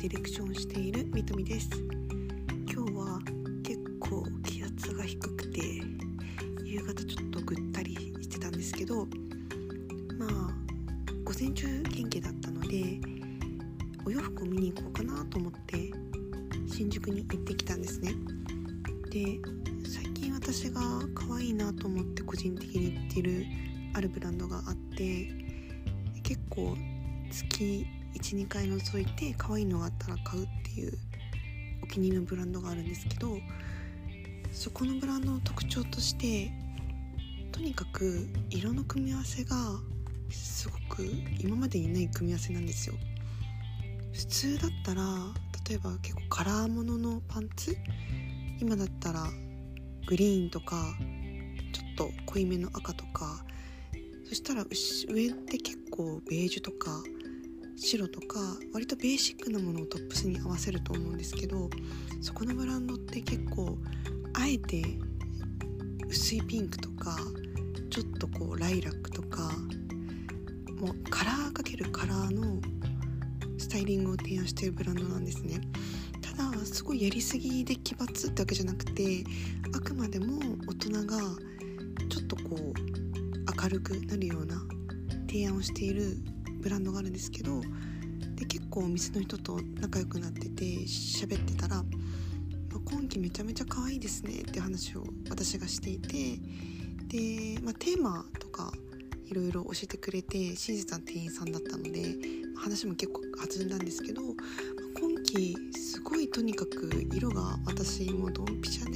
ディレクションしているみとみです。今日は結構気圧が低くて夕方ちょっとぐったりしてたんですけどまあ午前中元気だったのでお洋服を見に行こうかなと思って新宿に行ってきたんですね。で最近私が可愛いなと思って個人的に行ってるあるブランドがあって結構月12回覗いて可愛いのがあったら買うっていうお気に入りのブランドがあるんですけどそこのブランドの特徴としてとにかく色の組み合わせがすごく今までにない組み合わせなんですよ。普通だったら例えば結構カラーもののパンツ今だったらグリーンとかちょっと濃いめの赤とかそしたら上って結構ベージュとか白とか割とベーシックなものをトップスに合わせると思うんですけどそこのブランドって結構あえて薄いピンクとかちょっとこうライラックとかもうカラーかけるカラーのスタイリングを提案しているブランドなんですね。ただすごいやりすぎで奇抜ってわけじゃなくてあくまでも大人がちょっとこう明るくなるような提案をしているブランドがあるんですけどで結構お店の人と仲良くなってて喋ってたら「今季めちゃめちゃ可愛いですね」って話を私がしていてで、まあ、テーマとかいろいろ教えてくれて真実な店員さんだったので話も結構弾んだんですけど今季すごいとにかく色が私もドンピシャ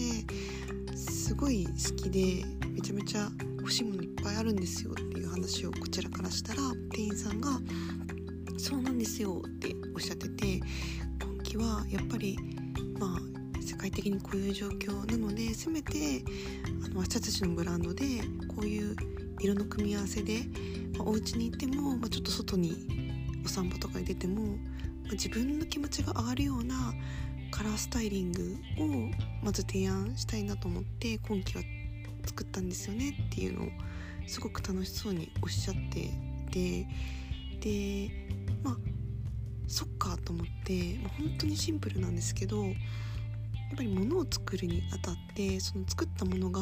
ですごい好きでめちゃめちゃ欲しいものいっぱいあるんですよ。って話をこちらからしたら店員さんが「そうなんですよ」っておっしゃってて今季はやっぱりまあ世界的にこういう状況なのでせめてあの私たちのブランドでこういう色の組み合わせで、まあ、お家に行っても、まあ、ちょっと外にお散歩とかに出ても、まあ、自分の気持ちが上がるようなカラースタイリングをまず提案したいなと思って今季は作ったんですよねっていうのをすごく楽しそうにおっしゃっててでまあそっかと思って、まあ、本当にシンプルなんですけどやっぱり物を作るにあたってその作ったものが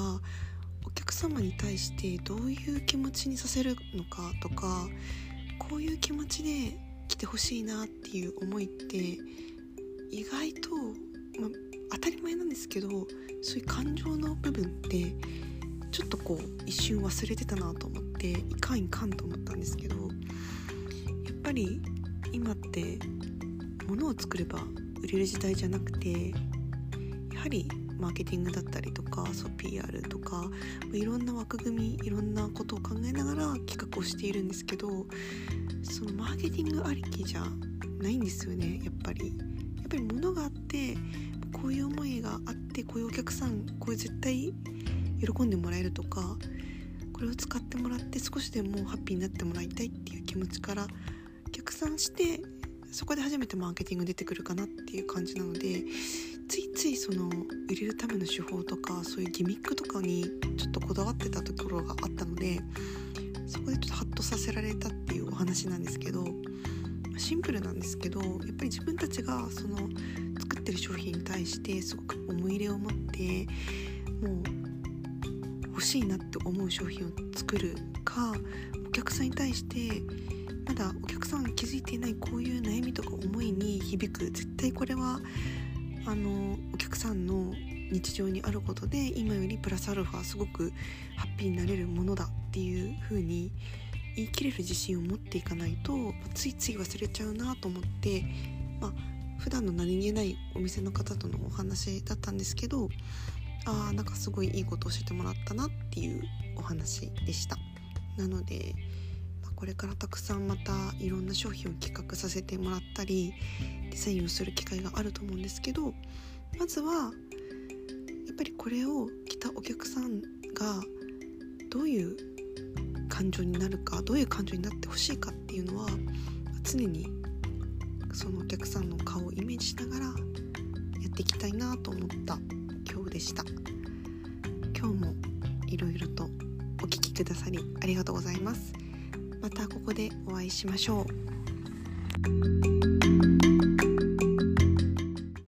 お客様に対してどういう気持ちにさせるのかとかこういう気持ちで来てほしいなっていう思いって意外と、まあ、当たり前なんですけどそういう感情の部分ってちょっとこう一瞬忘れてたなと思っていかんいかんと思ったんですけどやっぱり今って物を作れば売れる時代じゃなくてやはりマーケティングだったりとかそう PR とかいろんな枠組みいろんなことを考えながら企画をしているんですけどそのマーケティングありきじゃないんですよねやっぱり。やっぱり物があってこういう思いがあってこういうお客さんこれ絶対喜んでもらえるとかこれを使ってもらって少しでもハッピーになってもらいたいっていう気持ちから逆算してそこで初めてマーケティング出てくるかなっていう感じなのでついついその売れるための手法とかそういうギミックとかにちょっとこだわってたところがあったのでそこでちょっとハッとさせられたっていうお話なんですけどシンプルなんですけどやっぱり自分たちがその作ってる商品に対してすごく思い入れを持ってもう欲しいなって思う商品を作るかお客さんに対してまだお客さんが気づいていないこういう悩みとか思いに響く。絶対これはあのお客さんの日常にあることで今よりプラスアルファすごくハッピーになれるものだっていう風に言い切れる自信を持っていかないとついつい忘れちゃうなと思って、まあ、普段の何気ないお店の方とのお話だったんですけどあーなんかすごいいいこと教えてもらったなっていうお話でした。なので、ま、これからたくさんまたいろんな商品を企画させてもらったりデザインをする機会があると思うんですけどまずはやっぱりこれを着たお客さんがどういう感情になるかどういう感情になってほしいかっていうのは常にそのお客さんの顔をイメージしながらやっていきたいなと思ったでした。今日もいろいろとお聴きくださりありがとうございます。またここでお会いしましょう。